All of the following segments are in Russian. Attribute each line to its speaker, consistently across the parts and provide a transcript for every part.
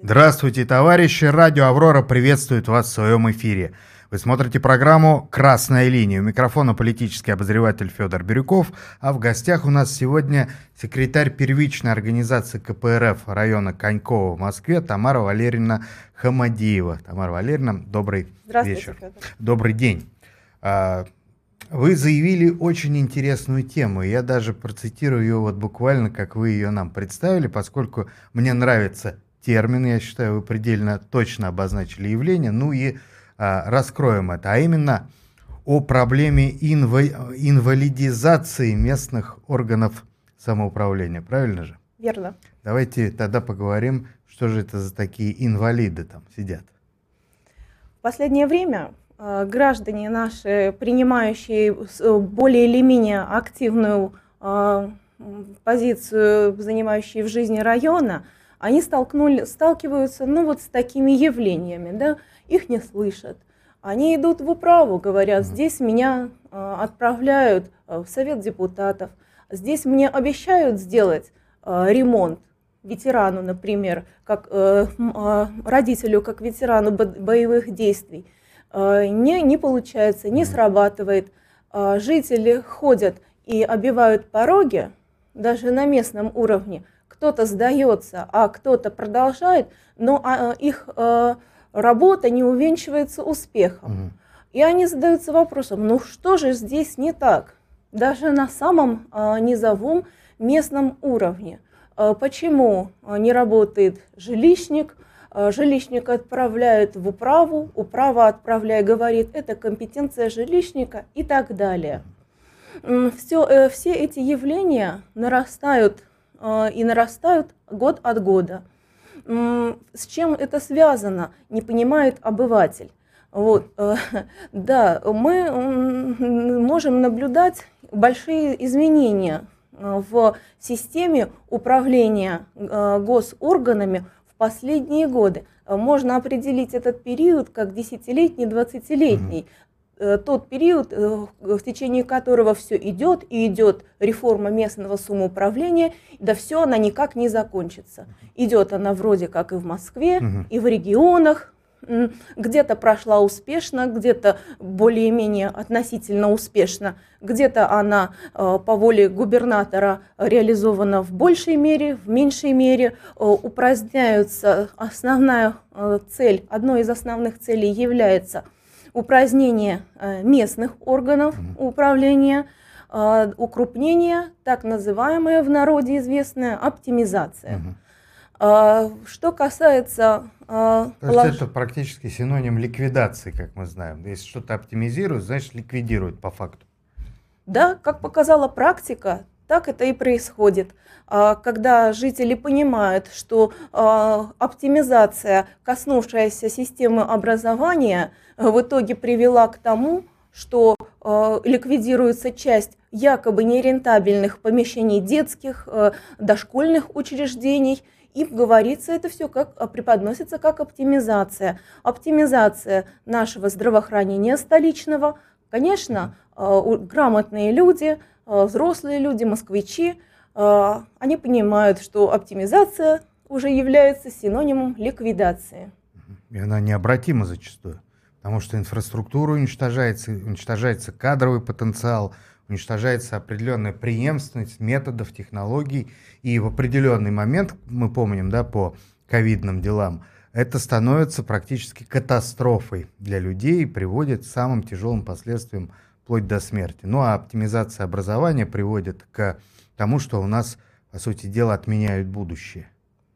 Speaker 1: Здравствуйте, товарищи! Радио «Аврора» приветствует вас в своем эфире. Вы смотрите программу «Красная линия». У микрофона политический обозреватель Федор Бирюков, а в гостях у нас сегодня секретарь первичной организации КПРФ района Конькова в Москве Тамара Валерьевна Хамадиева. Тамара Валерьевна, добрый вечер. Федор. Добрый день. А, вы заявили очень интересную тему. Я даже процитирую ее вот буквально, как вы ее нам представили, поскольку мне нравится термин, я считаю, вы предельно точно обозначили явление. Ну и а, раскроем это, а именно о проблеме инва- инвалидизации местных органов самоуправления. Правильно же?
Speaker 2: Верно.
Speaker 1: Давайте тогда поговорим, что же это за такие инвалиды там сидят.
Speaker 2: В последнее время э, граждане наши, принимающие э, более или менее активную э, позицию, занимающие в жизни района, они столкнули, сталкиваются ну, вот с такими явлениями. Да? их не слышат. Они идут в управу, говорят, здесь меня э, отправляют э, в совет депутатов, здесь мне обещают сделать э, ремонт ветерану, например, как э, э, родителю, как ветерану боевых действий. Не, не получается, не срабатывает. Жители ходят и обивают пороги, даже на местном уровне. Кто-то сдается, а кто-то продолжает, но а, их э, работа не увенчивается успехом. Угу. И они задаются вопросом, ну что же здесь не так? Даже на самом а, низовом местном уровне. Почему не работает жилищник? А, жилищник отправляет в управу, управа отправляет, говорит, это компетенция жилищника и так далее. Все, э, все эти явления нарастают и нарастают год от года. С чем это связано, не понимает обыватель. Вот, э, да, мы можем наблюдать большие изменения э, в системе управления э, госорганами в последние годы. Можно определить этот период как десятилетний, двадцатилетний. Э, тот период, э, в течение которого все идет и идет реформа местного самоуправления, да все она никак не закончится. Идет она вроде как и в Москве, угу. и в регионах, где-то прошла успешно, где-то более-менее относительно успешно, где-то она э, по воле губернатора реализована в большей мере, в меньшей мере. Упраздняются основная цель, одной из основных целей является – упразднение э, местных органов управления, э, укрупнение, так называемая в народе известная оптимизация. Э, что касается...
Speaker 1: То есть это практически синоним ликвидации, как мы знаем. Если что-то оптимизируют, значит ликвидируют по факту.
Speaker 2: Да, как показала практика, так это и происходит. А, когда жители понимают, что а, оптимизация, коснувшаяся системы образования, в итоге привела к тому, что а, ликвидируется часть якобы нерентабельных помещений детских, дошкольных учреждений, и говорится это все как преподносится как оптимизация. Оптимизация нашего здравоохранения столичного. Конечно, грамотные люди, взрослые люди, москвичи а, они понимают, что оптимизация уже является синонимом ликвидации.
Speaker 1: И она необратима зачастую, потому что инфраструктура уничтожается, уничтожается кадровый потенциал, уничтожается определенная преемственность методов, технологий, и в определенный момент, мы помним, да, по ковидным делам, это становится практически катастрофой для людей и приводит к самым тяжелым последствиям вплоть до смерти. Ну а оптимизация образования приводит к тому, что у нас, по сути дела, отменяют будущее.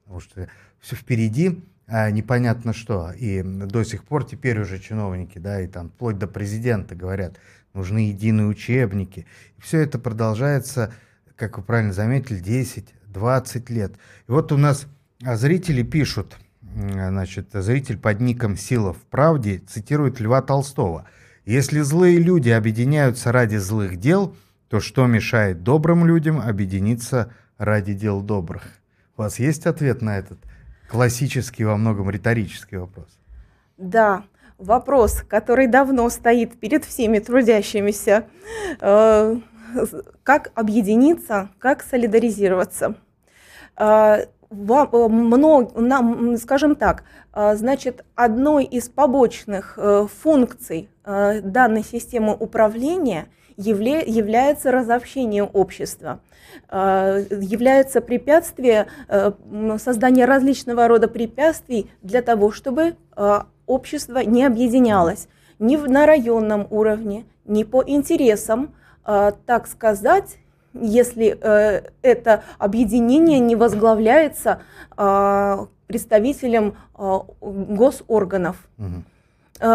Speaker 1: Потому что все впереди, а непонятно что. И до сих пор теперь уже чиновники, да, и там вплоть до президента говорят, нужны единые учебники. Все это продолжается, как вы правильно заметили, 10-20 лет. И вот у нас зрители пишут, значит, зритель под ником «Сила в правде» цитирует Льва Толстого. «Если злые люди объединяются ради злых дел – то что мешает добрым людям объединиться ради дел добрых? У вас есть ответ на этот классический, во многом риторический вопрос?
Speaker 2: Да, вопрос, который давно стоит перед всеми трудящимися. Э, как объединиться, как солидаризироваться? Э, много, скажем так, значит, одной из побочных функций данной системы управления является разобщение общества. Э, является препятствие, э, создание различного рода препятствий для того, чтобы э, общество не объединялось ни на районном уровне, ни по интересам, так сказать, если это объединение не возглавляется представителем госорганов. Угу.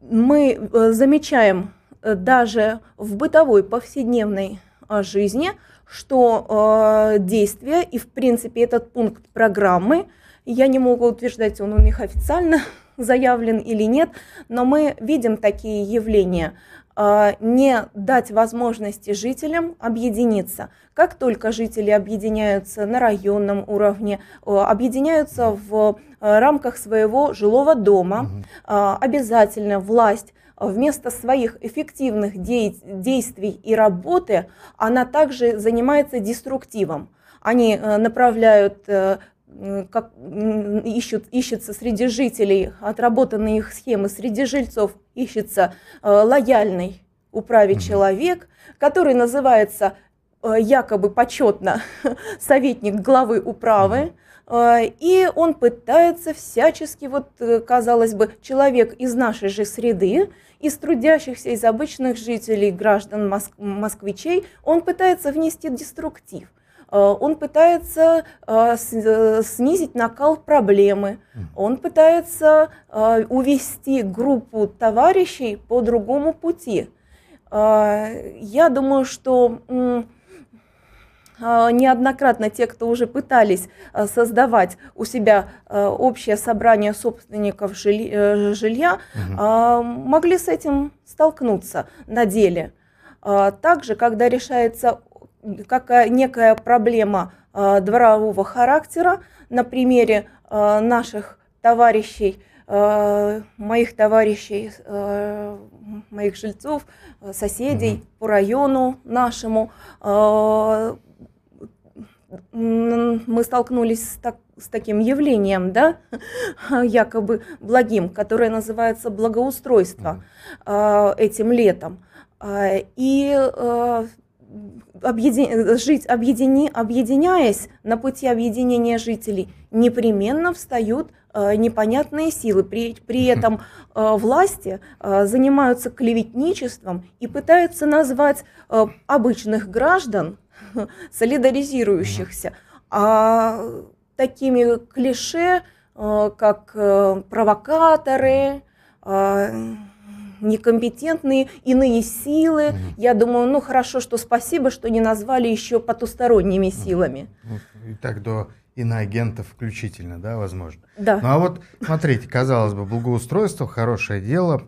Speaker 2: Мы замечаем даже в бытовой повседневной жизни, что э, действия и, в принципе, этот пункт программы, я не могу утверждать, он у них официально заявлен или нет, но мы видим такие явления. Э, не дать возможности жителям объединиться. Как только жители объединяются на районном уровне, объединяются в э, рамках своего жилого дома, э, обязательно власть вместо своих эффективных действий и работы, она также занимается деструктивом. Они э, направляют э, как ищут, ищется среди жителей отработанные их схемы, среди жильцов ищется э, лояльный управе человек, который называется якобы почетно советник главы управы. И он пытается всячески, вот, казалось бы, человек из нашей же среды, из трудящихся, из обычных жителей, граждан, моск москвичей, он пытается внести деструктив. Э, он пытается э, э, снизить накал проблемы, он пытается увести группу товарищей по другому пути. Я думаю, что неоднократно те, кто уже пытались создавать у себя общее собрание собственников жилья, угу. могли с этим столкнуться на деле. Также, когда решается какая некая проблема дворового характера, на примере наших товарищей, моих товарищей, моих жильцов, соседей угу. по району нашему, мы столкнулись с, так, с таким явлением, да, якобы благим, которое называется благоустройство э, этим летом. Э, и э, объедин... жить, объедини... объединяясь на пути объединения жителей, непременно встают э, непонятные силы. При, при этом э, власти э, занимаются клеветничеством и пытаются назвать э, обычных граждан солидаризирующихся, а такими клише, э, как э, провокаторы, э, некомпетентные иные силы. Угу. Я думаю, ну хорошо, что спасибо, что не назвали еще потусторонними силами.
Speaker 1: И так до иноагентов включительно, да, возможно.
Speaker 2: Да.
Speaker 1: Ну а вот, смотрите, казалось бы, благоустройство хорошее дело,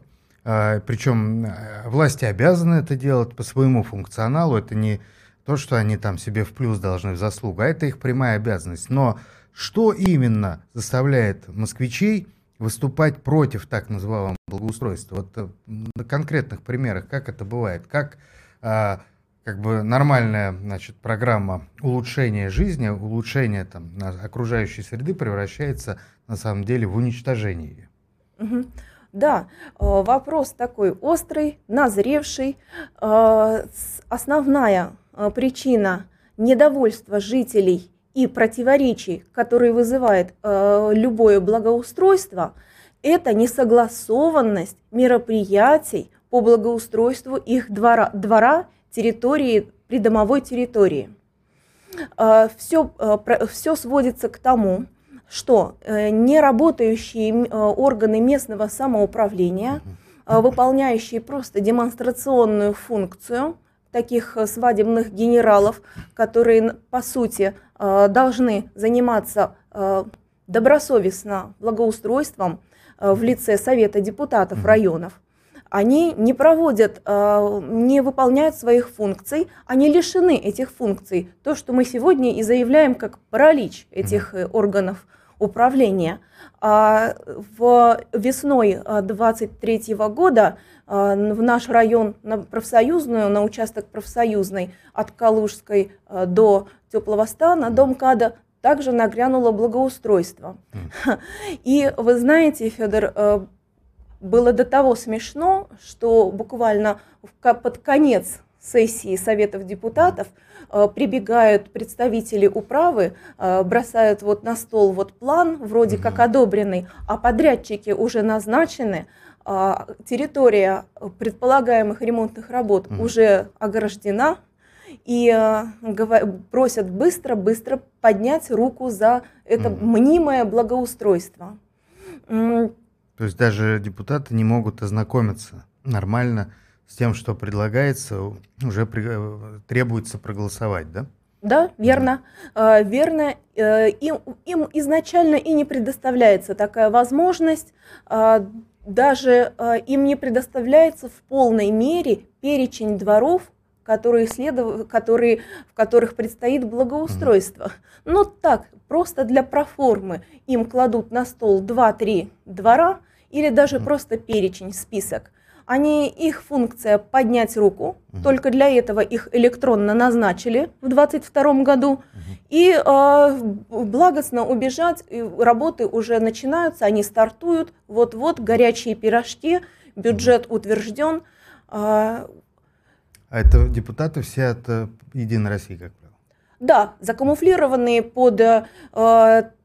Speaker 1: причем власти обязаны это делать по своему функционалу, это не то, что они там себе в плюс должны в заслугу, а это их прямая обязанность. Но что именно заставляет москвичей выступать против так называемого благоустройства? Вот э, на конкретных примерах, как это бывает? Как а, как бы нормальная значит, программа улучшения жизни, улучшения там, окружающей среды превращается на самом деле в уничтожение ее?
Speaker 2: Да, э, вопрос такой острый, назревший. Э, основная причина недовольства жителей и противоречий, которые вызывает э, любое благоустройство, это несогласованность мероприятий по благоустройству их двора, двора территории, придомовой территории. Все, э, все сводится к тому, что неработающие органы местного самоуправления, выполняющие просто демонстрационную функцию – таких э, свадебных генералов, которые, по сути, э, должны заниматься э, добросовестно благоустройством в лице Совета депутатов районов, они не проводят, не выполняют своих функций, они лишены этих функций. То, что мы сегодня и заявляем как паралич этих органов управления. А в весной 23 года а, в наш район на профсоюзную, на участок профсоюзной от Калужской а, до Теплого стана, дом КАДа также нагрянуло благоустройство. И вы знаете, Федор, было до того смешно, что буквально под конец сессии Советов депутатов прибегают представители управы, э, бросают вот на стол вот план, вроде угу. как одобренный, а подрядчики уже назначены, а территория предполагаемых ремонтных работ угу. уже ограждена, и э, просят быстро-быстро поднять руку за это угу. мнимое благоустройство.
Speaker 1: То есть даже депутаты не могут ознакомиться нормально с тем, что предлагается, уже при, э, требуется проголосовать, да?
Speaker 2: Да, верно. Э, верно. Э, им, им изначально и не предоставляется такая возможность. Э, даже э, им не предоставляется в полной мере перечень дворов, которые следов... которые, в которых предстоит благоустройство. Mm-hmm. Но так, просто для проформы им кладут на стол 2-3 двора, или даже mm. просто перечень, список. Они, их функция поднять руку, угу. только для этого их электронно назначили в 2022 году, угу. и э, благостно убежать, работы уже начинаются, они стартуют, вот-вот горячие пирожки, бюджет угу. утвержден.
Speaker 1: Э, а это депутаты все от э, Единой России, как правило?
Speaker 2: Да, закамуфлированные под э,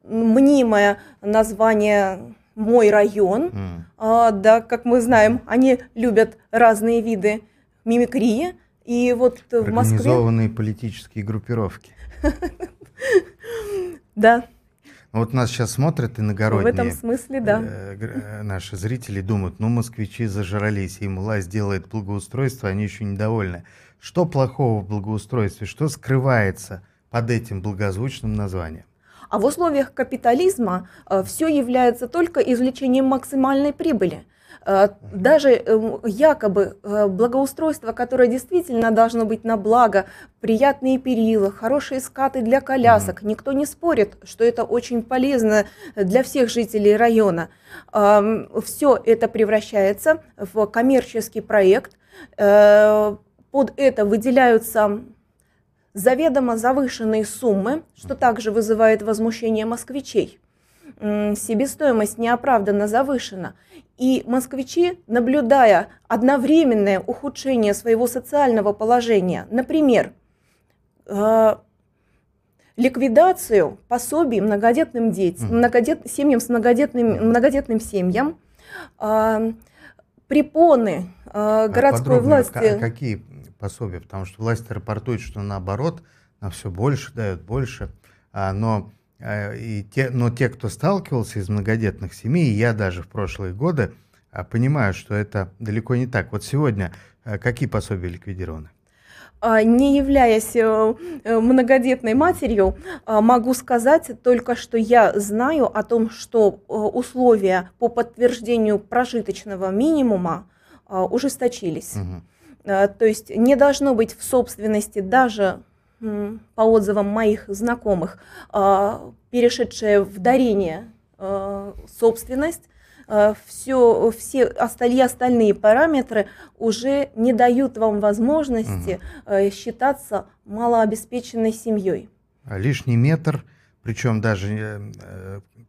Speaker 2: мнимое название мой район. Mm. А, да, как мы знаем, они любят разные виды мимикрии. И вот в Москве...
Speaker 1: Организованные политические группировки.
Speaker 2: Да.
Speaker 1: Ну, вот нас сейчас смотрят иногородние.
Speaker 2: В этом смысле, да. Э,
Speaker 1: э, наши зрители думают, ну, москвичи зажрались, им власть делает благоустройство, они еще недовольны. Что плохого в благоустройстве? Что скрывается под этим благозвучным названием?
Speaker 2: А в условиях капитализма э, все является только извлечением максимальной прибыли. Э, даже э, якобы благоустройство, которое действительно должно быть на благо, приятные перила, хорошие скаты для колясок, никто не спорит, что это очень полезно для всех жителей района. Все это превращается в коммерческий проект. Под это выделяются заведомо завышенные суммы, что также вызывает возмущение москвичей. Себестоимость неоправданно завышена. И москвичи, наблюдая одновременное ухудшение своего социального положения, например, э, ликвидацию пособий многодетным детям, многодет, семьям с многодетным, многодетным семьям, э, препоны э, городской а власти.
Speaker 1: Какие пособия, потому что власть рапортует, что наоборот, нам все больше дают, больше, а, но, а, и те, но те, кто сталкивался из многодетных семей, я даже в прошлые годы а, понимаю, что это далеко не так. Вот сегодня какие пособия ликвидированы?
Speaker 2: Не являясь э, многодетной матерью, могу сказать только, что я знаю о том, что условия по подтверждению прожиточного минимума ужесточились. Угу. Э, то есть не должно быть в собственности даже по отзывам моих знакомых, а, перешедшая в дарение э, собственность, все, э, все остальные, остальные параметры уже не дают вам возможности угу. считаться малообеспеченной семьей.
Speaker 1: А лишний метр, причем даже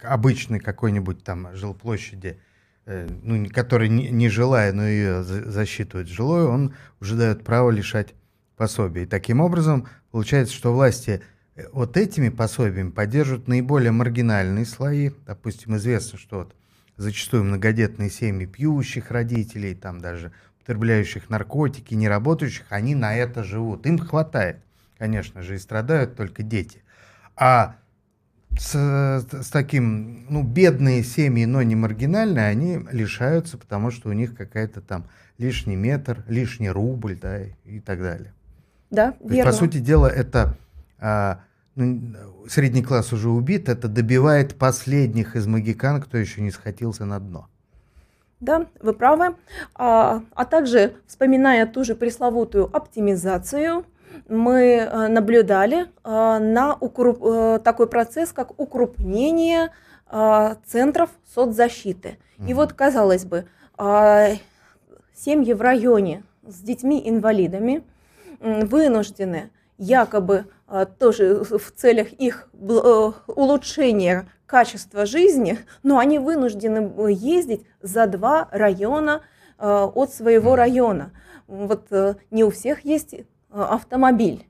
Speaker 1: обычной какой-нибудь там жилплощади, Э, ну, который не, не желая, но ее засчитывает жилой, он уже дает право лишать пособий. И таким образом получается, что власти э, вот этими пособиями поддерживают наиболее маргинальные слои. Допустим, известно, что вот зачастую многодетные семьи пьющих родителей, там даже употребляющих наркотики, не работающих, они на это живут. Им хватает, конечно же, и страдают только дети. А с, с таким, ну, бедные семьи, но не маргинальные, они лишаются, потому что у них какая-то там лишний метр, лишний рубль, да, и так далее.
Speaker 2: Да,
Speaker 1: То верно. Есть, по сути дела, это а, ну, средний класс уже убит, это добивает последних из магикан, кто еще не схватился на дно.
Speaker 2: Да, вы правы. А, а также, вспоминая ту же пресловутую оптимизацию, мы э, наблюдали э, на укруп... Э, такой процесс, как укрупнение центров соцзащиты. И вот, казалось бы, семьи в районе с детьми-инвалидами вынуждены якобы тоже в целях их улучшения качества жизни, но они вынуждены ездить за два района от своего района. Вот не у всех есть автомобиль.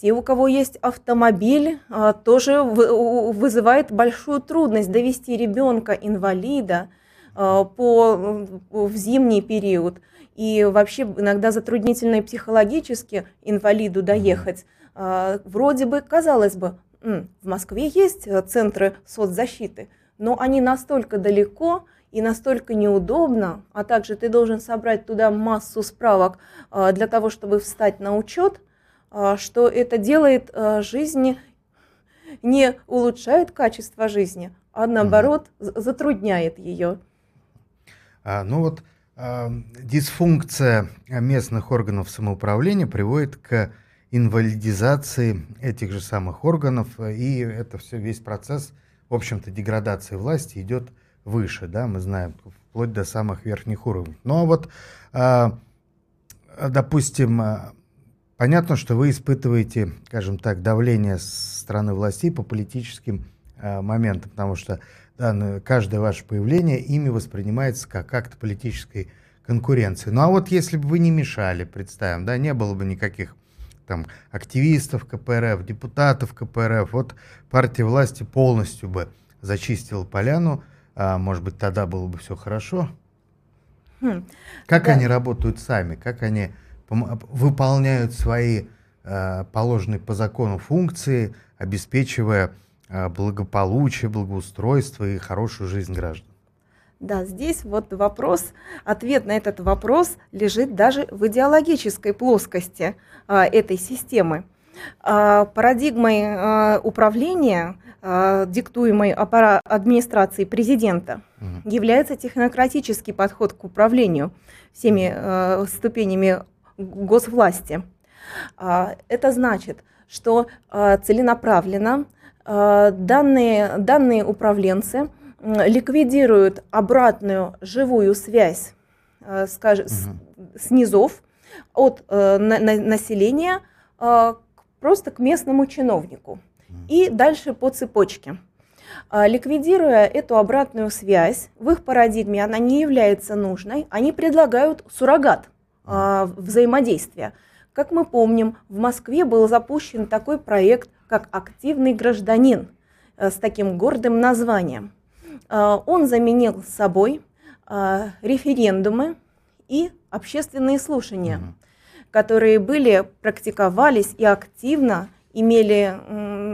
Speaker 2: Те, у кого есть автомобиль, а, тоже вызывает большую трудность довести ребенка инвалида а, по, в зимний период. И вообще иногда затруднительно и психологически инвалиду доехать. Вроде бы, казалось бы, в Москве есть э, центры соцзащиты, но они настолько далеко и настолько неудобно, а также ты должен собрать туда массу справок для того, чтобы встать на учет, а, что это делает а, жизнь, не улучшает качество жизни, а наоборот затрудняет ее.
Speaker 1: А, ну вот дисфункция местных органов самоуправления приводит к инвалидизации этих же самых органов, и это все весь процесс, в общем-то, деградации власти идет выше, да, мы знаем, вплоть до самых верхних уровней. Но вот, допустим, Понятно, что вы испытываете, скажем так, давление со стороны властей по политическим э, моментам, потому что да, каждое ваше появление ими воспринимается как акт политической конкуренции. Ну а вот если бы вы не мешали, представим, да, не было бы никаких там активистов КПРФ, депутатов КПРФ, вот партия власти полностью бы зачистила поляну, а, может быть, тогда было бы все хорошо. Хм. Как да. они работают сами, как они выполняют свои э, положенные по закону функции, обеспечивая э, благополучие, благоустройство и хорошую жизнь граждан.
Speaker 2: Да, здесь вот вопрос, ответ на этот вопрос лежит даже в идеологической плоскости а, этой системы. А, парадигмой а, управления, а, диктуемой администрацией президента, угу. является технократический подход к управлению всеми а, ступенями госвласти. А, это значит, что а, целенаправленно а, данные, данные управленцы ликвидируют обратную живую связь скажем, угу. с, низов от э, населения просто к местному чиновнику и дальше по цепочке. Ликвидируя эту обратную связь, в их парадигме она не является нужной, они предлагают суррогат – а, взаимодействия. Как мы помним, в Москве был запущен такой проект, как «Активный гражданин» э, с таким гордым названием. А, он заменил собой а, референдумы и общественные слушания, которые были, практиковались и активно имели,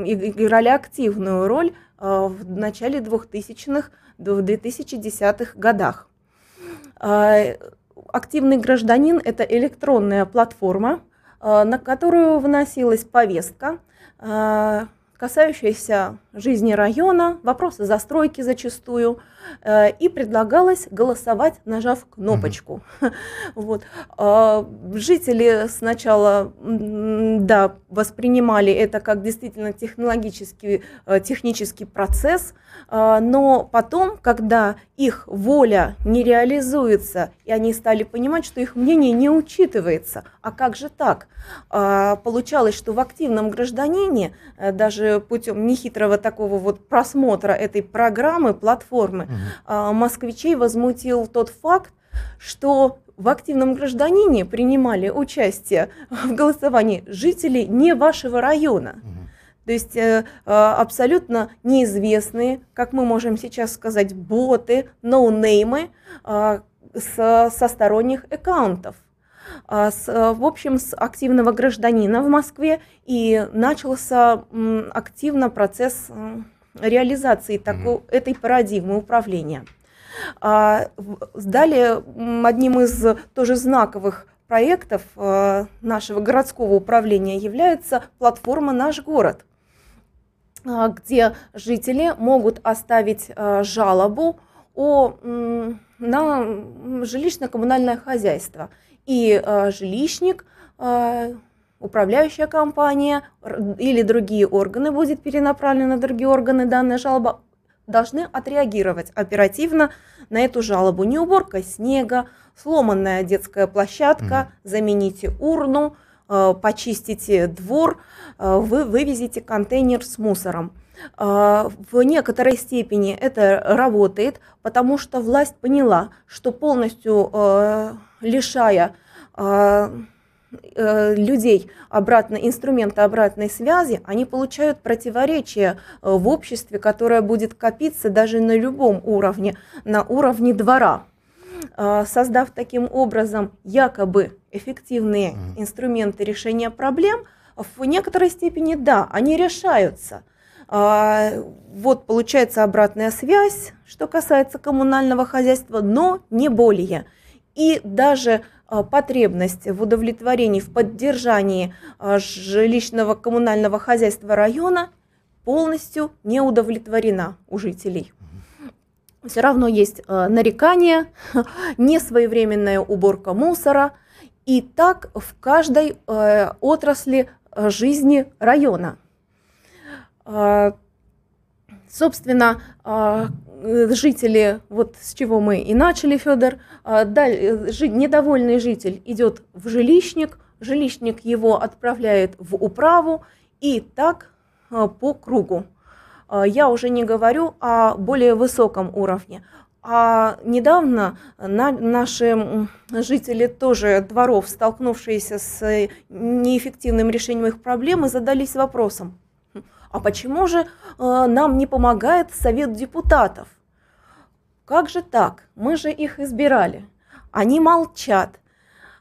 Speaker 2: играли активную роль в начале 2000-х, в 2010-х годах. Активный гражданин – это электронная платформа, э, на которую вносилась повестка, касающаяся жизни района, вопросы застройки зачастую, э, и предлагалось голосовать, нажав кнопочку. Mm-hmm. Вот. А, жители сначала да, воспринимали это как действительно технологический, э, технический процесс, а, но потом, когда их воля не реализуется, и они стали понимать, что их мнение не учитывается, а как же так? А, получалось, что в активном гражданине, э, даже путем нехитрого такого вот просмотра этой программы, платформы, угу. москвичей возмутил тот факт, что в активном гражданине принимали участие в голосовании жители не вашего района. Угу. То есть э, а, абсолютно неизвестные, как мы можем сейчас сказать, боты, ноунеймы э, со, со сторонних аккаунтов. А, с, э, в общем, с активного гражданина в Москве, и начался активно процесс реализации такой, mm-hmm. этой парадигмы управления. А, далее, одним из тоже знаковых проектов э, нашего городского управления является платформа «Наш город», а, где жители могут оставить э, жалобу о, на жилищно-коммунальное хозяйство – и э, жилищник, э, управляющая компания или другие органы будет перенаправлена на другие органы данная жалоба должны отреагировать оперативно на эту жалобу. Не уборка снега, сломанная детская площадка, mm замените урну, почистите двор, вы вывезете контейнер с мусором. В некоторой степени это работает, потому что власть поняла, что полностью лишая Э, людей обратно, инструмента обратной связи, они получают противоречие э, в обществе, которое будет копиться даже на любом уровне, на уровне двора. Э, создав таким образом якобы эффективные инструменты решения проблем, в некоторой степени да, они решаются. Вот получается обратная связь, что касается коммунального хозяйства, но не более. И даже а, потребность в удовлетворении, в поддержании а, жилищного коммунального хозяйства района полностью не удовлетворена у жителей. Все равно есть а, нарекания, несвоевременная уборка мусора, и так в каждой отрасли жизни района. Собственно, жители, вот с чего мы и начали, Федор, а, э, недовольный житель идет в жилищник, жилищник его отправляет в управу, и так а, по кругу. А, я уже не говорю о более высоком уровне. А недавно на, наши жители тоже дворов, столкнувшиеся с неэффективным решением их проблемы, задались вопросом, а почему же э, нам не помогает Совет депутатов? Как же так? Мы же их избирали. Они молчат.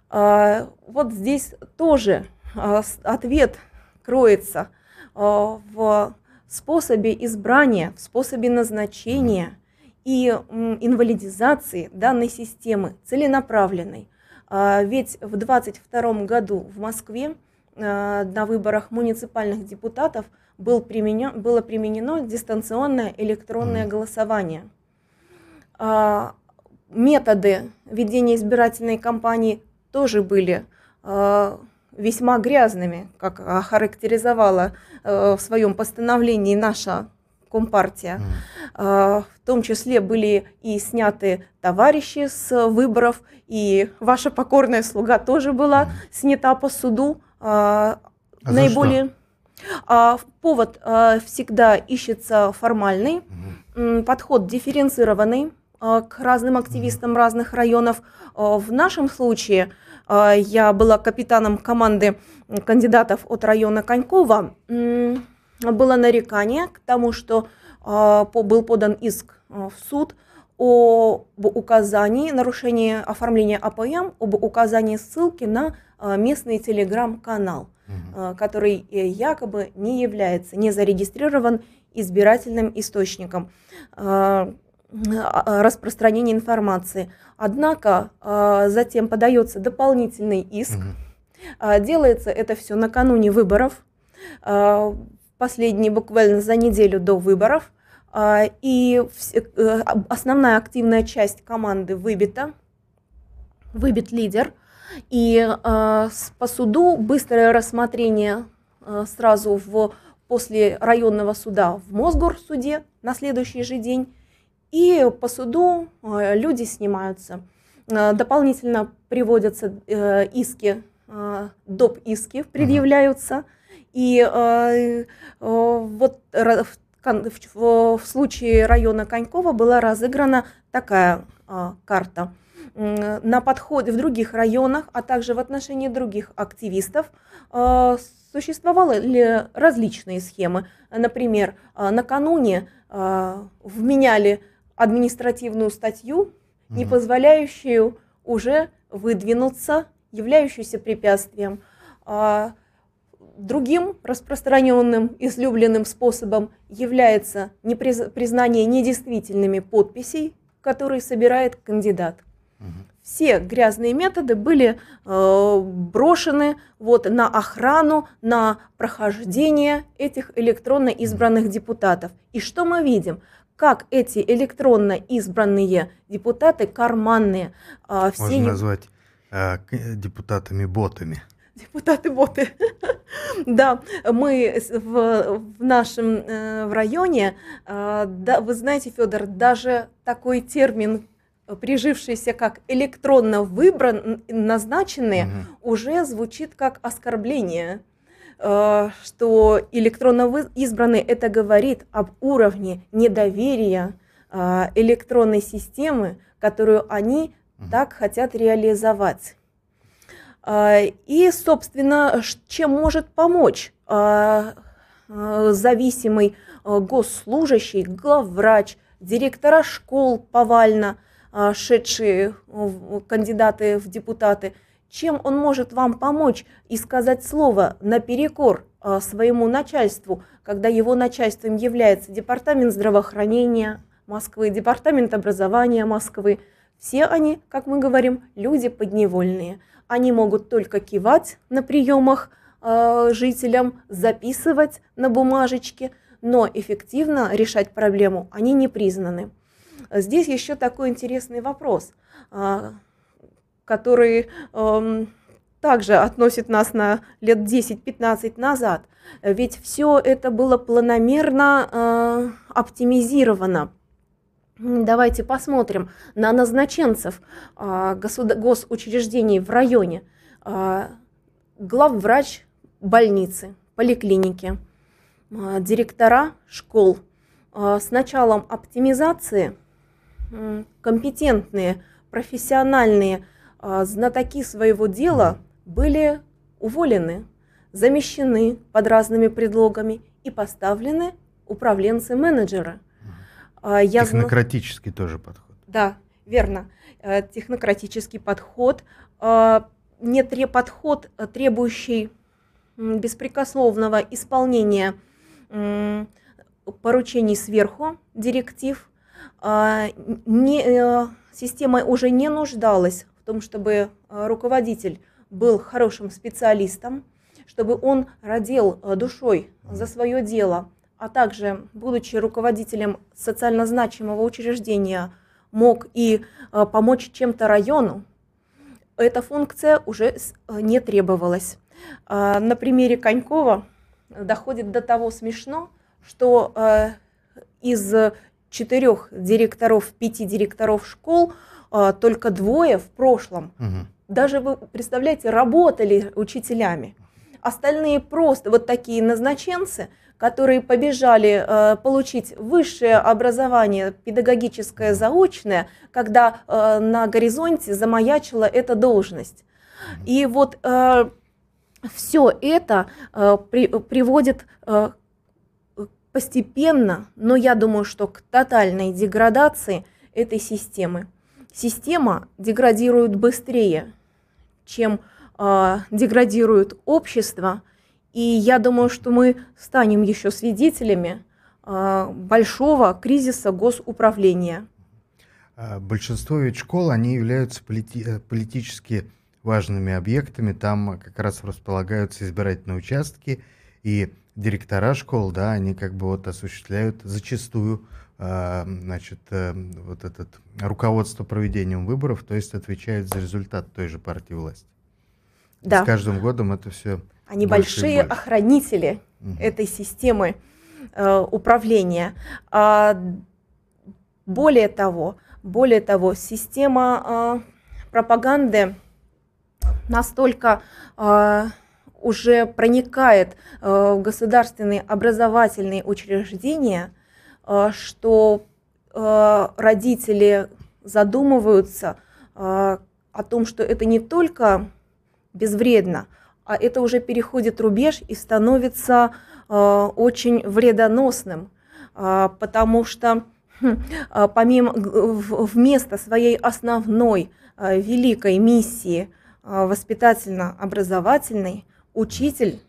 Speaker 2: Э, вот здесь тоже э, ответ кроется в способе избрания, в способе назначения и инвалидизации данной системы целенаправленной. Ведь в 2022 году в Москве на выборах муниципальных депутатов – был применен, было применено дистанционное электронное голосование. А, методы ведения избирательной кампании тоже были а, весьма грязными, как охарактеризовала а, в своем постановлении наша Компартия. Mm. В том числе были и сняты товарищи с выборов, и ваша покорная слуга тоже была снята по суду.
Speaker 1: А наиболее... что?
Speaker 2: А, повод а, всегда ищется формальный, подход дифференцированный а, к разным активистам разных районов. В нашем случае я была капитаном команды кандидатов от района Конькова. Было нарекание к тому, что был подан иск в суд об указании, нарушении оформления АПМ, об указании ссылки на местный телеграм-канал угу. который э, якобы не является, не зарегистрирован избирательным источником распространения информации. Однако затем подается дополнительный иск. Угу. Делается это все накануне выборов, последние буквально за неделю до выборов. И э, основная активная часть команды выбита, выбит лидер – и э, по суду быстрое рассмотрение сразу в, после районного суда в Мосгорсуде на следующий же день. И по суду люди снимаются. Дополнительно приводятся э, иски, доп. иски предъявляются. И э, вот в, случае района Конькова была разыграна такая э, карта – на подходе в других районах, а также в отношении других активистов э, существовали различные схемы. Например, э, накануне вменяли административную статью, не позволяющую уже выдвинуться, являющуюся препятствием. А другим распространенным, излюбленным способом является признание недействительными подписей, которые собирает кандидат. Все грязные методы были э, брошены вот, на охрану, на прохождение этих электронно избранных депутатов. И что мы видим? Как эти электронно избранные депутаты, карманные,
Speaker 1: э, все... Можно назвать э, депутатами-ботами.
Speaker 2: Депутаты-боты. да, мы в, в нашем э, в районе, э, да, вы знаете, Федор, даже такой термин прижившиеся как электронно выбран, назначенные, угу. уже звучит как оскорбление что электронно избранный это говорит об уровне недоверия электронной системы, которую они так хотят реализовать. И, собственно, чем может помочь зависимый госслужащий, главврач, директора школ повально, шедшие кандидаты в депутаты, чем он может вам помочь и сказать слово наперекор своему начальству, когда его начальством является департамент здравоохранения Москвы, департамент образования Москвы. Все они, как мы говорим, люди подневольные. Они могут только кивать на приемах э, жителям, записывать на бумажечке, но эффективно решать проблему они не признаны. Здесь еще такой интересный вопрос, э, который э, также относит нас на лет 10-15 назад. Ведь все это было планомерно э, оптимизировано. Давайте посмотрим на назначенцев э, госучреждений в районе. Э, главврач больницы, поликлиники, э, директора школ. С началом оптимизации компетентные, профессиональные знатоки своего дела были уволены, замещены под разными предлогами и поставлены управленцы-менеджеры.
Speaker 1: Я Технократический зна... тоже подход.
Speaker 2: Да, верно. Э, технократический подход, э, не тре... подход, э, требующий беспрекословного исполнения поручений сверху, директив. Не, система уже не нуждалась в том, чтобы руководитель был хорошим специалистом, чтобы он родил э, душой за свое дело, а также, будучи руководителем социально значимого учреждения, мог и э, помочь чем-то району, эта функция уже э, не требовалась. А, на примере Конькова доходит до того смешно, что из четырех директоров, пяти директоров школ только двое в прошлом угу даже вы представляете, работали учителями. Остальные просто вот такие назначенцы, которые побежали э, получить высшее образование, педагогическое заочное, когда э, на горизонте замаячила эта должность. И вот э, все это э, при, приводит э, постепенно, но я думаю, что к тотальной деградации этой системы. Система деградирует быстрее, чем э, деградирует общество. И я думаю, что мы станем еще свидетелями э, большого кризиса госуправления.
Speaker 1: А, большинство ведь школ, они являются полити э, политически важными объектами. Там как раз располагаются избирательные участки, и директора школ, да, они как бы вот осуществляют зачастую значит, э, вот этот руководство проведением выборов, то есть отвечают за результат той же партии власти. Да. С каждым годом это все.
Speaker 2: Они большие охранители угу. этой системы э, управления. А, более того, более того, система э, пропаганды настолько э, уже проникает э, в государственные образовательные учреждения, Э, что э, родители задумываются э, о том, что это не только безвредно, а это уже переходит рубеж и становится очень вредоносным, потому что хм, помимо вместо своей основной великой миссии воспитательно-образовательной учитель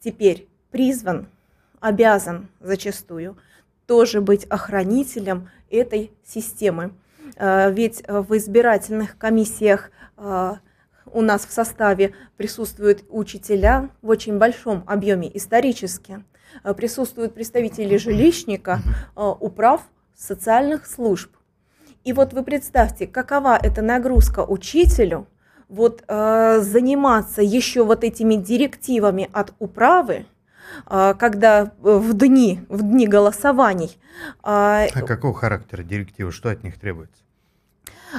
Speaker 2: теперь призван, обязан зачастую тоже быть охранителем этой системы. Э, ведь в избирательных комиссиях э, у нас в составе присутствуют учителя в очень большом объеме исторически, э, присутствуют представители жилищника, управ социальных служб. И вот вы представьте, какова эта нагрузка учителю, вот заниматься еще вот этими директивами от управы, когда в дни, в дни голосований.
Speaker 1: А, а какого характера директивы, что от них требуется?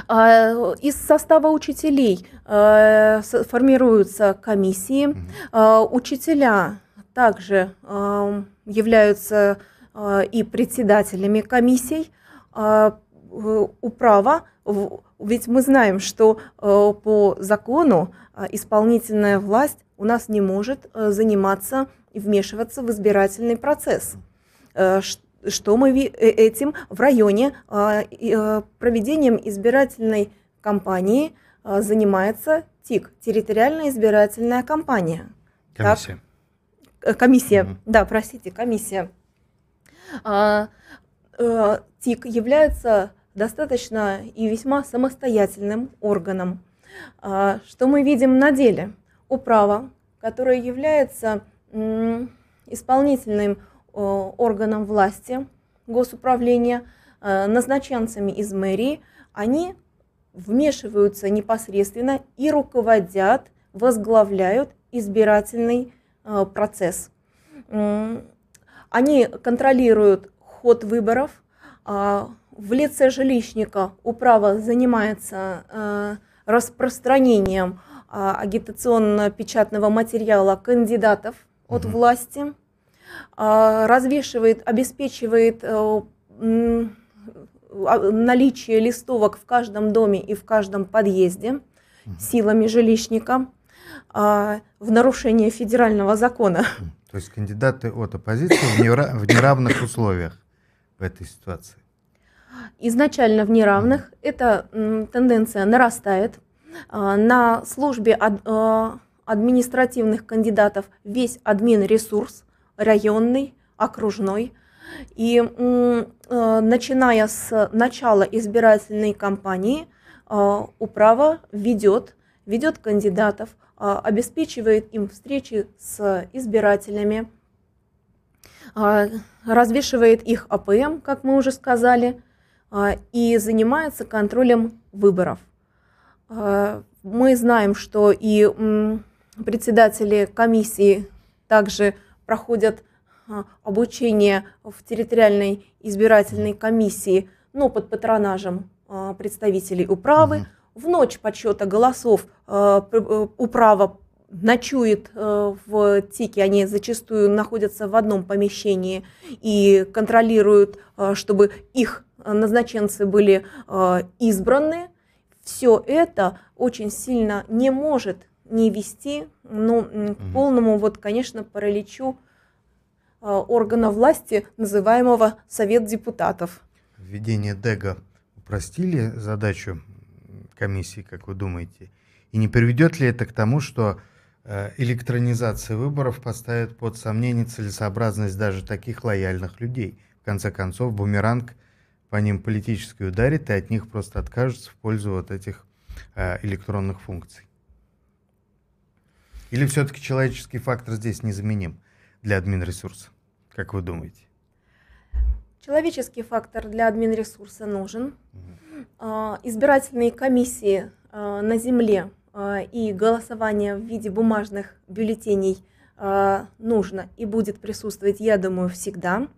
Speaker 2: А, из состава учителей э, формируются комиссии. А, учителя также являются и председателями комиссий. Управа, ведь мы знаем, что по закону исполнительная власть у нас не может заниматься и вмешиваться в избирательный процесс что мы э, этим в районе а, э, проведением избирательной кампании а, занимается ТИК, территориальная избирательная кампания.
Speaker 1: Комиссия.
Speaker 2: Так, комиссия, угу. да, простите, комиссия. А, ТИК является достаточно и весьма самостоятельным органом. Что мы видим на деле? Управа, которая является исполнительным Э, органам власти, госуправления, э, назначенцами из мэрии, они вмешиваются непосредственно и руководят, возглавляют избирательный э, процесс. Они контролируют ход выборов. А, в лице жилищника управа занимается распространением а, агитационно-печатного материала кандидатов от власти – развешивает, обеспечивает э, а, наличие листовок в каждом доме и в каждом подъезде силами жилищника а, в нарушение федерального закона.
Speaker 1: То есть кандидаты от оппозиции в неравных условиях в этой ситуации?
Speaker 2: Изначально в неравных. Эта тенденция нарастает. На службе административных кандидатов весь админ-ресурс районный, окружной. И э, начиная с начала избирательной кампании э, управа ведет, ведет кандидатов, э, обеспечивает им встречи с избирателями, развешивает их АПМ, как мы уже сказали, и занимается контролем выборов. Мы знаем, что и председатели комиссии также проходят а, обучение в территориальной избирательной комиссии, но под патронажем а, представителей управы. Угу. В ночь подсчета голосов а, э, управа ночует э, в ТИКе, они зачастую находятся в одном помещении и контролируют, чтобы их назначенцы были избраны. Все это очень сильно не может не вести ну, угу. к полному, вот, конечно, параличу э, органа власти, называемого Совет депутатов.
Speaker 1: Введение ДЭГа упростили задачу комиссии, как вы думаете? И не приведет ли это к тому, что э, электронизация выборов поставит под сомнение целесообразность даже таких лояльных людей? В конце концов, бумеранг по ним политически ударит, и от них просто откажутся в пользу вот этих э, электронных функций. Или все-таки человеческий фактор здесь незаменим для админресурса? Как вы думаете?
Speaker 2: Человеческий фактор для админресурса нужен. Угу. Избирательные комиссии а, на земле а, и голосование в виде бумажных бюллетеней нужно и будет присутствовать, я думаю, всегда.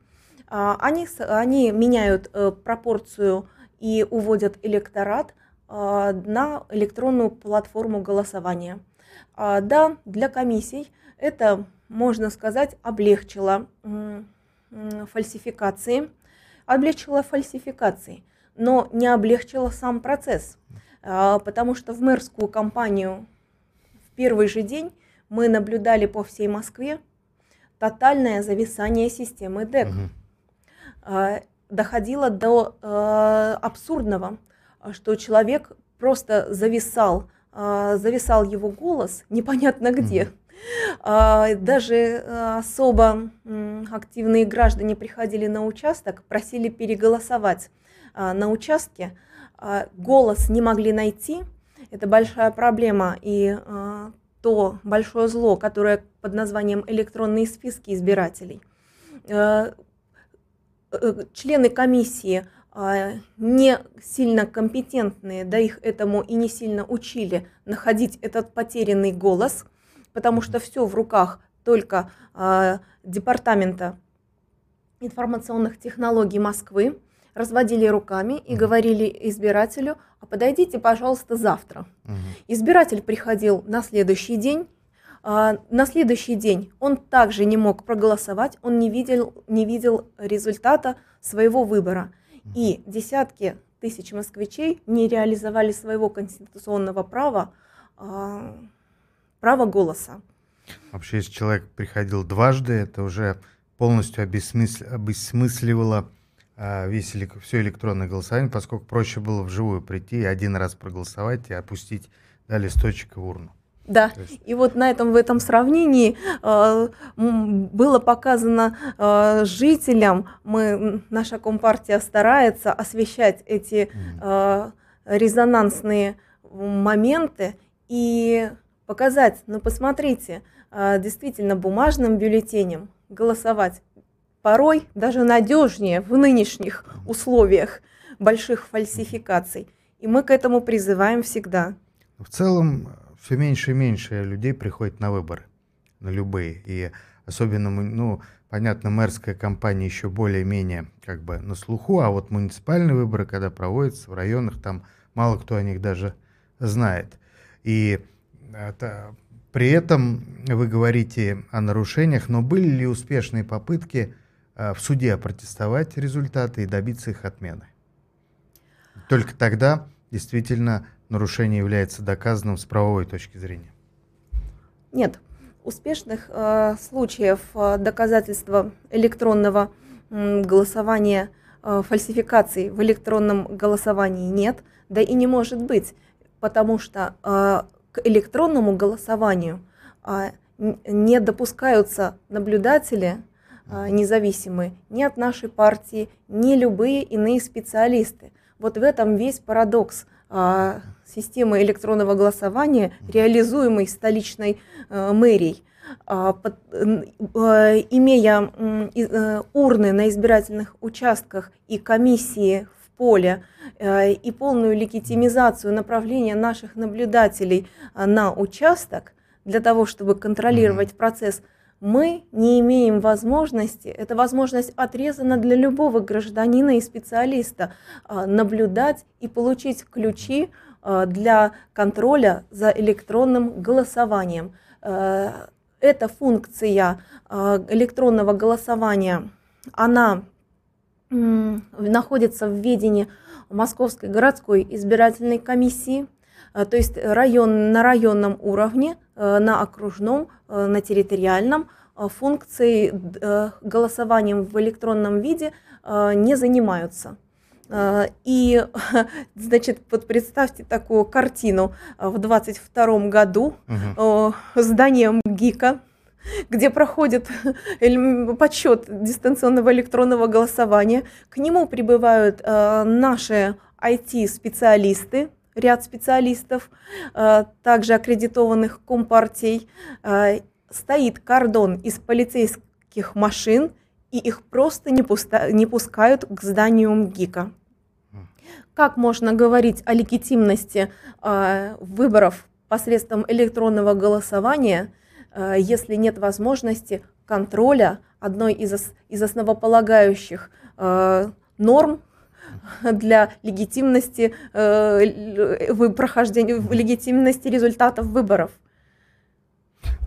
Speaker 2: Они, они меняют э, пропорцию и уводят электорат на электронную платформу голосования. А, да, для комиссий это, можно сказать, облегчило фальсификации, облегчило фальсификации, но не облегчило сам процесс, а, потому что в мэрскую кампанию в первый же день мы наблюдали по всей Москве тотальное зависание системы ДЭК. Угу. Доходило до э, абсурдного, что человек просто зависал зависал его голос непонятно где. А, даже а, особо активные граждане приходили на участок, просили переголосовать на участке, голос не могли найти. Это большая проблема и то большое зло, которое под названием электронные списки избирателей. Э, члены комиссии а, не сильно компетентные, да их этому и не сильно учили находить этот потерянный голос, потому что все в руках только э, департамента информационных технологий Москвы. разводили руками и говорили избирателю, а подойдите, пожалуйста, завтра. Избиратель приходил на следующий день, а, на следующий день он также не мог проголосовать, он не видел, не видел результата своего выбора. И десятки тысяч москвичей не реализовали своего конституционного права, а, права голоса.
Speaker 1: Вообще, если человек приходил дважды, это уже полностью обесмысл... обесмысливало а, весь все электронное голосование, поскольку проще было вживую прийти и один раз проголосовать и опустить да, листочек в урну.
Speaker 2: Да, есть... и вот на этом в этом сравнении э, было показано э, жителям, мы наша компартия старается освещать эти э, резонансные моменты и показать, ну посмотрите, э, действительно бумажным бюллетенем голосовать порой даже надежнее в нынешних условиях больших фальсификаций. И мы к этому призываем всегда.
Speaker 1: В целом, все меньше и меньше людей приходит на выборы, на любые. И особенно, ну, понятно, мэрская кампания еще более-менее как бы на слуху, а вот муниципальные выборы, когда проводятся в районах, там мало кто о них даже знает. И это, при этом вы говорите о нарушениях, но были ли успешные попытки э, в суде опротестовать результаты и добиться их отмены? Только тогда действительно нарушение является доказанным с правовой точки зрения?
Speaker 2: Нет. Успешных э, случаев э, доказательства электронного э, голосования, э, фальсификаций в электронном голосовании нет, да и не может быть, потому что э, к электронному голосованию э, не допускаются наблюдатели э, независимые ни от нашей партии, ни любые иные специалисты. Вот в этом весь парадокс э, системы электронного голосования, реализуемой столичной э, мэрией. А, э, имея э, урны на избирательных участках и комиссии в поле и полную легитимизацию направления наших наблюдателей на участок для того, чтобы контролировать процесс, мы не имеем возможности, эта возможность отрезана для любого гражданина и специалиста, наблюдать и получить ключи для контроля за электронным голосованием. Э, эта функция э, электронного голосования, она находится в ведении Московской городской избирательной комиссии, то есть район, на районном уровне, на окружном, на территориальном функции голосованием в электронном виде не занимаются. А, и, значит, вот представьте такую картину в 22 году угу. здание МГИКа, где проходит подсчет дистанционного электронного голосования. К нему прибывают а, наши IT-специалисты, ряд специалистов, также аккредитованных компартий. Стоит кордон из полицейских машин – и их просто не, пуста, не пускают к зданию МГИКа. Как можно говорить о легитимности э, выборов посредством электронного голосования, э, если нет возможности контроля одной из, из основополагающих э, норм для легитимности э, прохождения легитимности результатов выборов?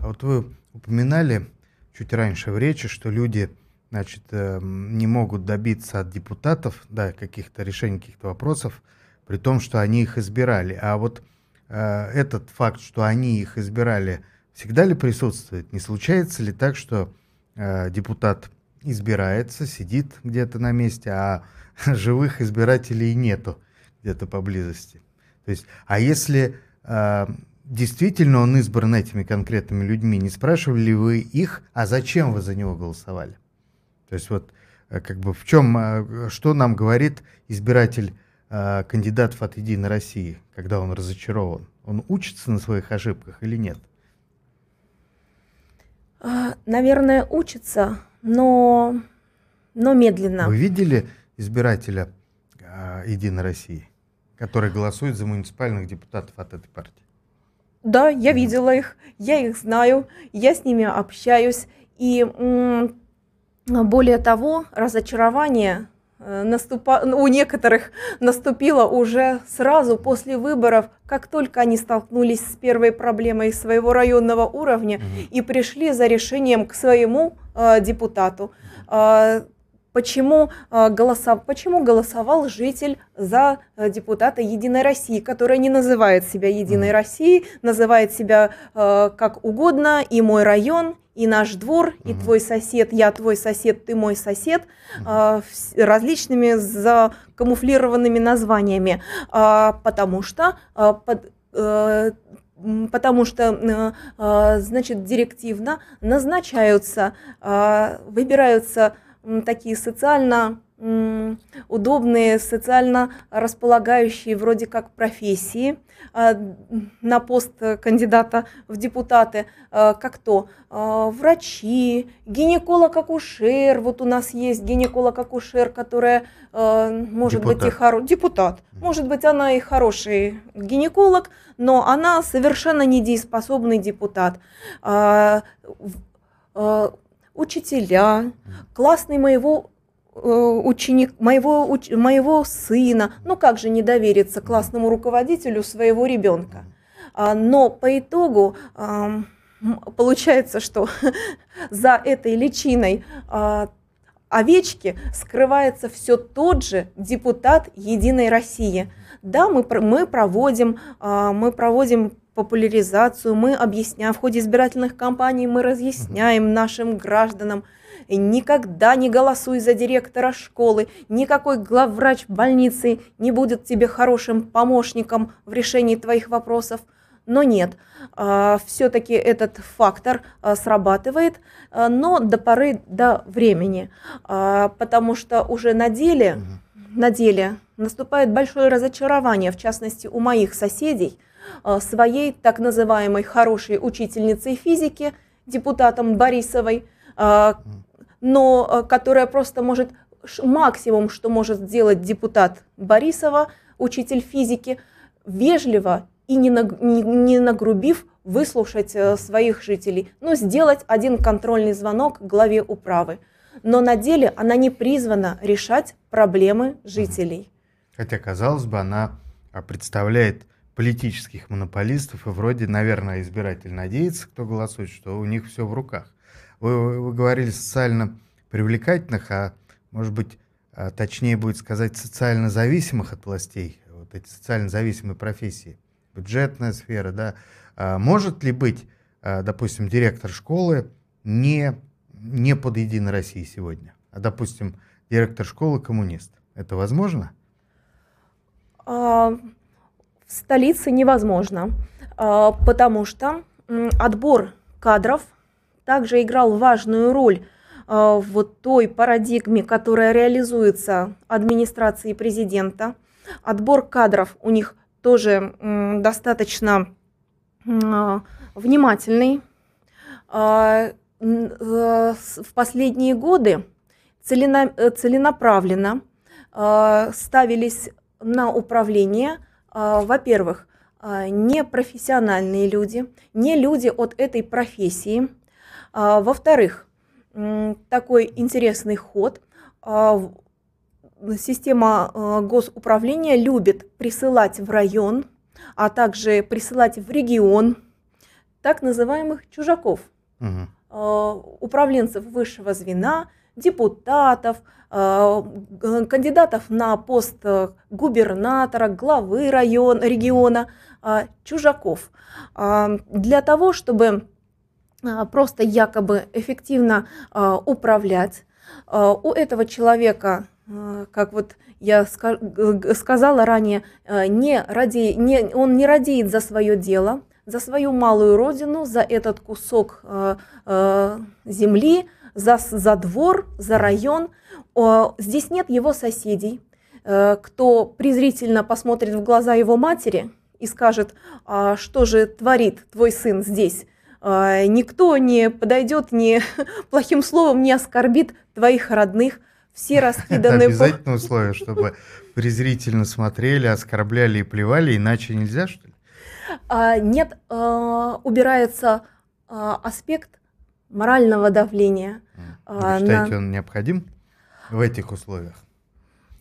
Speaker 1: А вот вы упоминали чуть раньше в речи, что люди значит, эм, не могут добиться от депутатов да, каких-то решений каких-то вопросов, при том, что они их избирали. А вот э, этот факт, что они их избирали, всегда ли присутствует? Не случается ли так, что э, депутат избирается, сидит где-то на месте, а живых избирателей нету где-то поблизости? То есть, а если э, действительно он избран этими конкретными людьми, не спрашивали ли вы их, а зачем вы за него голосовали? То есть вот э, как бы в чем, э, что нам говорит избиратель э, кандидатов от Единой России, когда он разочарован? Он учится на своих ошибках или нет?
Speaker 2: А, наверное, учится, но, но медленно.
Speaker 1: Вы видели избирателя Единой России, который голосует за муниципальных депутатов от этой партии?
Speaker 2: Да, я видела их, я их знаю, я с ними общаюсь. И более того, разочарование э, наступа... у некоторых наступила уже сразу после выборов, как только они столкнулись с первой проблемой своего районного уровня mm-hmm. и пришли за решением к своему э, депутату. Э, почему, э, голосов... почему голосовал житель за э, депутата Единой России, которая не называет себя Единой. Россией, называет себя э, как угодно, и мой район, и наш двор, и твой сосед, я твой сосед, ты мой сосед, различными закамуфлированными названиями, э, потому что под, потому что, значит, директивно назначаются, выбираются такие социально удобные, социально располагающие вроде как профессии а, на пост кандидата в депутаты, а, как то а, врачи, гинеколог-акушер, вот у нас есть гинеколог-акушер, которая может депутат. быть и хоро... депутат, может быть она и хороший гинеколог, но она совершенно недееспособный депутат учителя, классный моего э, ученик, моего, уч, моего сына. Ну как же не довериться классному руководителю своего ребенка? А, но по итогу получается, что за этой личиной а, овечки скрывается все тот же депутат Единой России. Да, мы, мы проводим, а, мы проводим популяризацию, мы объясняем, в ходе избирательных кампаний мы разъясняем нашим гражданам, никогда не голосуй за директора школы, никакой главврач больницы не будет тебе хорошим помощником в решении твоих вопросов. Но нет, а, все-таки этот фактор а, срабатывает, а, но до поры до времени, потому что уже на деле, на деле наступает большое разочарование, в частности у моих соседей – своей так называемой хорошей учительницей физики, депутатом Борисовой, э, но э, которая просто может, максимум, что может сделать депутат Борисова, учитель физики, вежливо и не, не нагрубив выслушать своих жителей, но сделать один контрольный звонок главе управы. Но на деле она не призвана решать проблемы жителей.
Speaker 1: Хотя, казалось бы, она представляет политических монополистов, и вроде, наверное, избиратель надеется, кто голосует, что у них все в руках. Вы, вы говорили социально привлекательных, а может быть, а, точнее будет сказать, социально зависимых от властей, вот эти социально зависимые профессии, бюджетная сфера, да, а может ли быть, а, допустим, директор школы не, не под Единой Россией сегодня, а, допустим, директор школы коммунист? Это возможно?
Speaker 2: В столице невозможно, а, потому что отбор кадров также играл важную роль а, в той парадигме, которая реализуется администрацией президента. Отбор кадров у них тоже достаточно а, внимательный. Э, в последние годы целенаправленно ставились на управление – во-первых, а, не профессиональные люди, не люди от этой профессии. А, во-вторых, такой интересный ход. Система госуправления любит присылать в район, а также присылать в регион так называемых чужаков, угу. управленцев высшего звена, депутатов, кандидатов на пост э, губернатора, главы район, региона, э, чужаков. Для того, чтобы просто якобы эффективно управлять, у этого человека, как вот я сказала ранее, не ради, не, он не радеет за свое дело, за свою малую родину, за этот кусок земли, за, за двор, за район – Здесь нет его соседей, э, кто презрительно посмотрит в глаза его матери и скажет, а что же творит твой сын здесь. А, никто не подойдет, ни плохим словом не оскорбит твоих родных. Все раскиданы...
Speaker 1: Это обязательное условие, чтобы презрительно смотрели, оскорбляли и плевали, иначе нельзя, что ли?
Speaker 2: А, нет, убирается аспект морального давления.
Speaker 1: Вы считаете, он необходим? в этих условиях?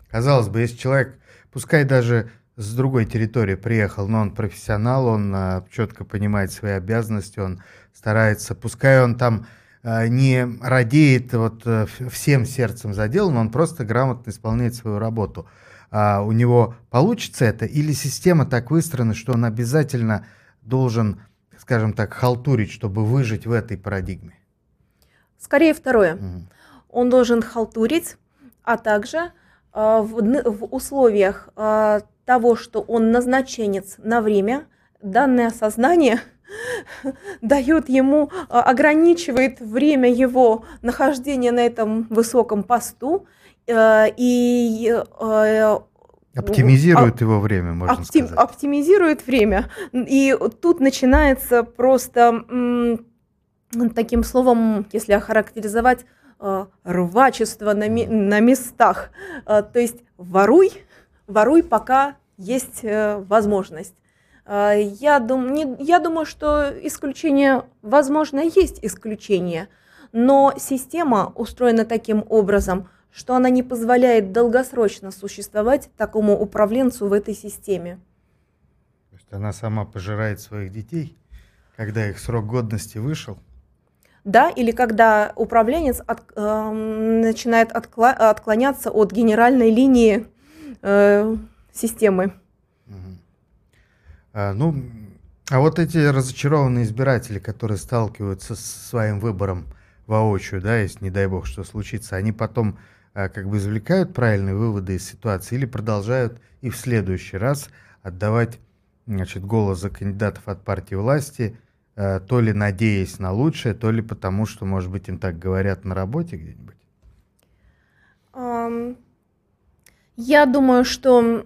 Speaker 1: Казалось бы, если человек, пускай даже с другой территории приехал, но он профессионал, он а, четко понимает свои обязанности, он старается, пускай он там а, не радеет вот а, всем сердцем за но он просто грамотно исполняет свою работу. А у него получится это или система так выстроена, что он обязательно должен, скажем так, халтурить, чтобы выжить в этой парадигме?
Speaker 2: Скорее второе. Угу. Он должен халтурить, а также э, в, в условиях э, того, что он назначенец на время, данное сознание дает ему, а, ограничивает время его нахождения на этом высоком посту э, и
Speaker 1: э, Оптимизирует его время, можно оптим, сказать.
Speaker 2: Оптимизирует время. И тут начинается просто таким словом, если охарактеризовать, э, рвачество на, на местах. То есть воруй, воруй, пока есть э, возможность. Я, дум, не, я думаю, что исключение, возможно, есть исключение, но система устроена таким образом, что она не позволяет долгосрочно существовать такому управленцу в этой системе.
Speaker 1: То есть она сама пожирает своих детей, когда их срок годности вышел?
Speaker 2: Да, или когда управленец от, э, начинает откла- отклоняться от генеральной линии э, системы.
Speaker 1: А, ну, а вот эти разочарованные избиратели, которые сталкиваются с своим выбором воочию, да, если не дай бог что случится, они потом а, как бы извлекают правильные выводы из ситуации или продолжают и в следующий раз отдавать значит, голос за кандидатов от партии власти, то ли надеясь на лучшее, то ли потому, что, может быть, им так говорят на работе где-нибудь?
Speaker 2: Я думаю, что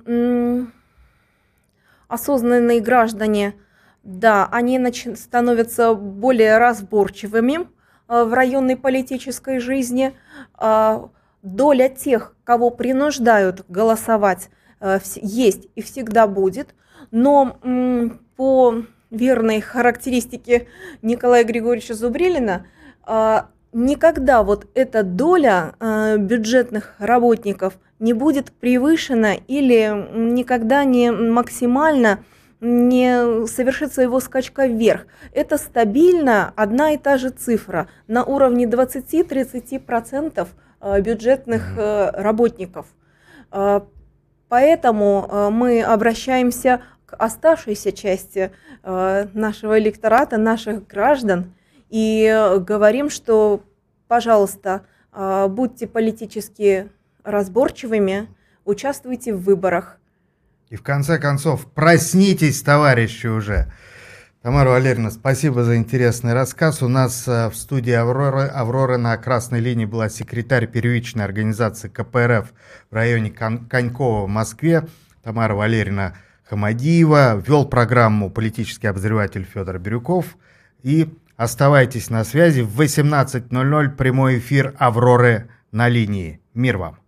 Speaker 2: осознанные граждане, да, они нач- становятся более разборчивыми э, в районной политической жизни. Э, доля тех, кого принуждают голосовать, э, есть и всегда будет. Но м, по верной характеристике Николая Григорьевича Зубрилина, э, никогда вот эта доля э, бюджетных работников не будет превышена или никогда не максимально не совершится его скачка вверх. Это стабильно одна и та же цифра на уровне 20-30% э, бюджетных работников. Поэтому мы обращаемся оставшейся части нашего электората, наших граждан, и говорим, что, пожалуйста, а, будьте политически разборчивыми, участвуйте в выборах.
Speaker 1: И в конце концов, проснитесь, товарищи, уже. Тамара Валерьевна, спасибо за интересный рассказ. У нас в студии Авроры, Авроры на красной линии была секретарь первичной организации КПРФ в районе Конькова в Москве. Тамара Валерьевна Хамадиева вел программу политический обозреватель Федор Бирюков. И Оставайтесь на связи. В 18.00 прямой эфир «Авроры» на линии. Мир вам!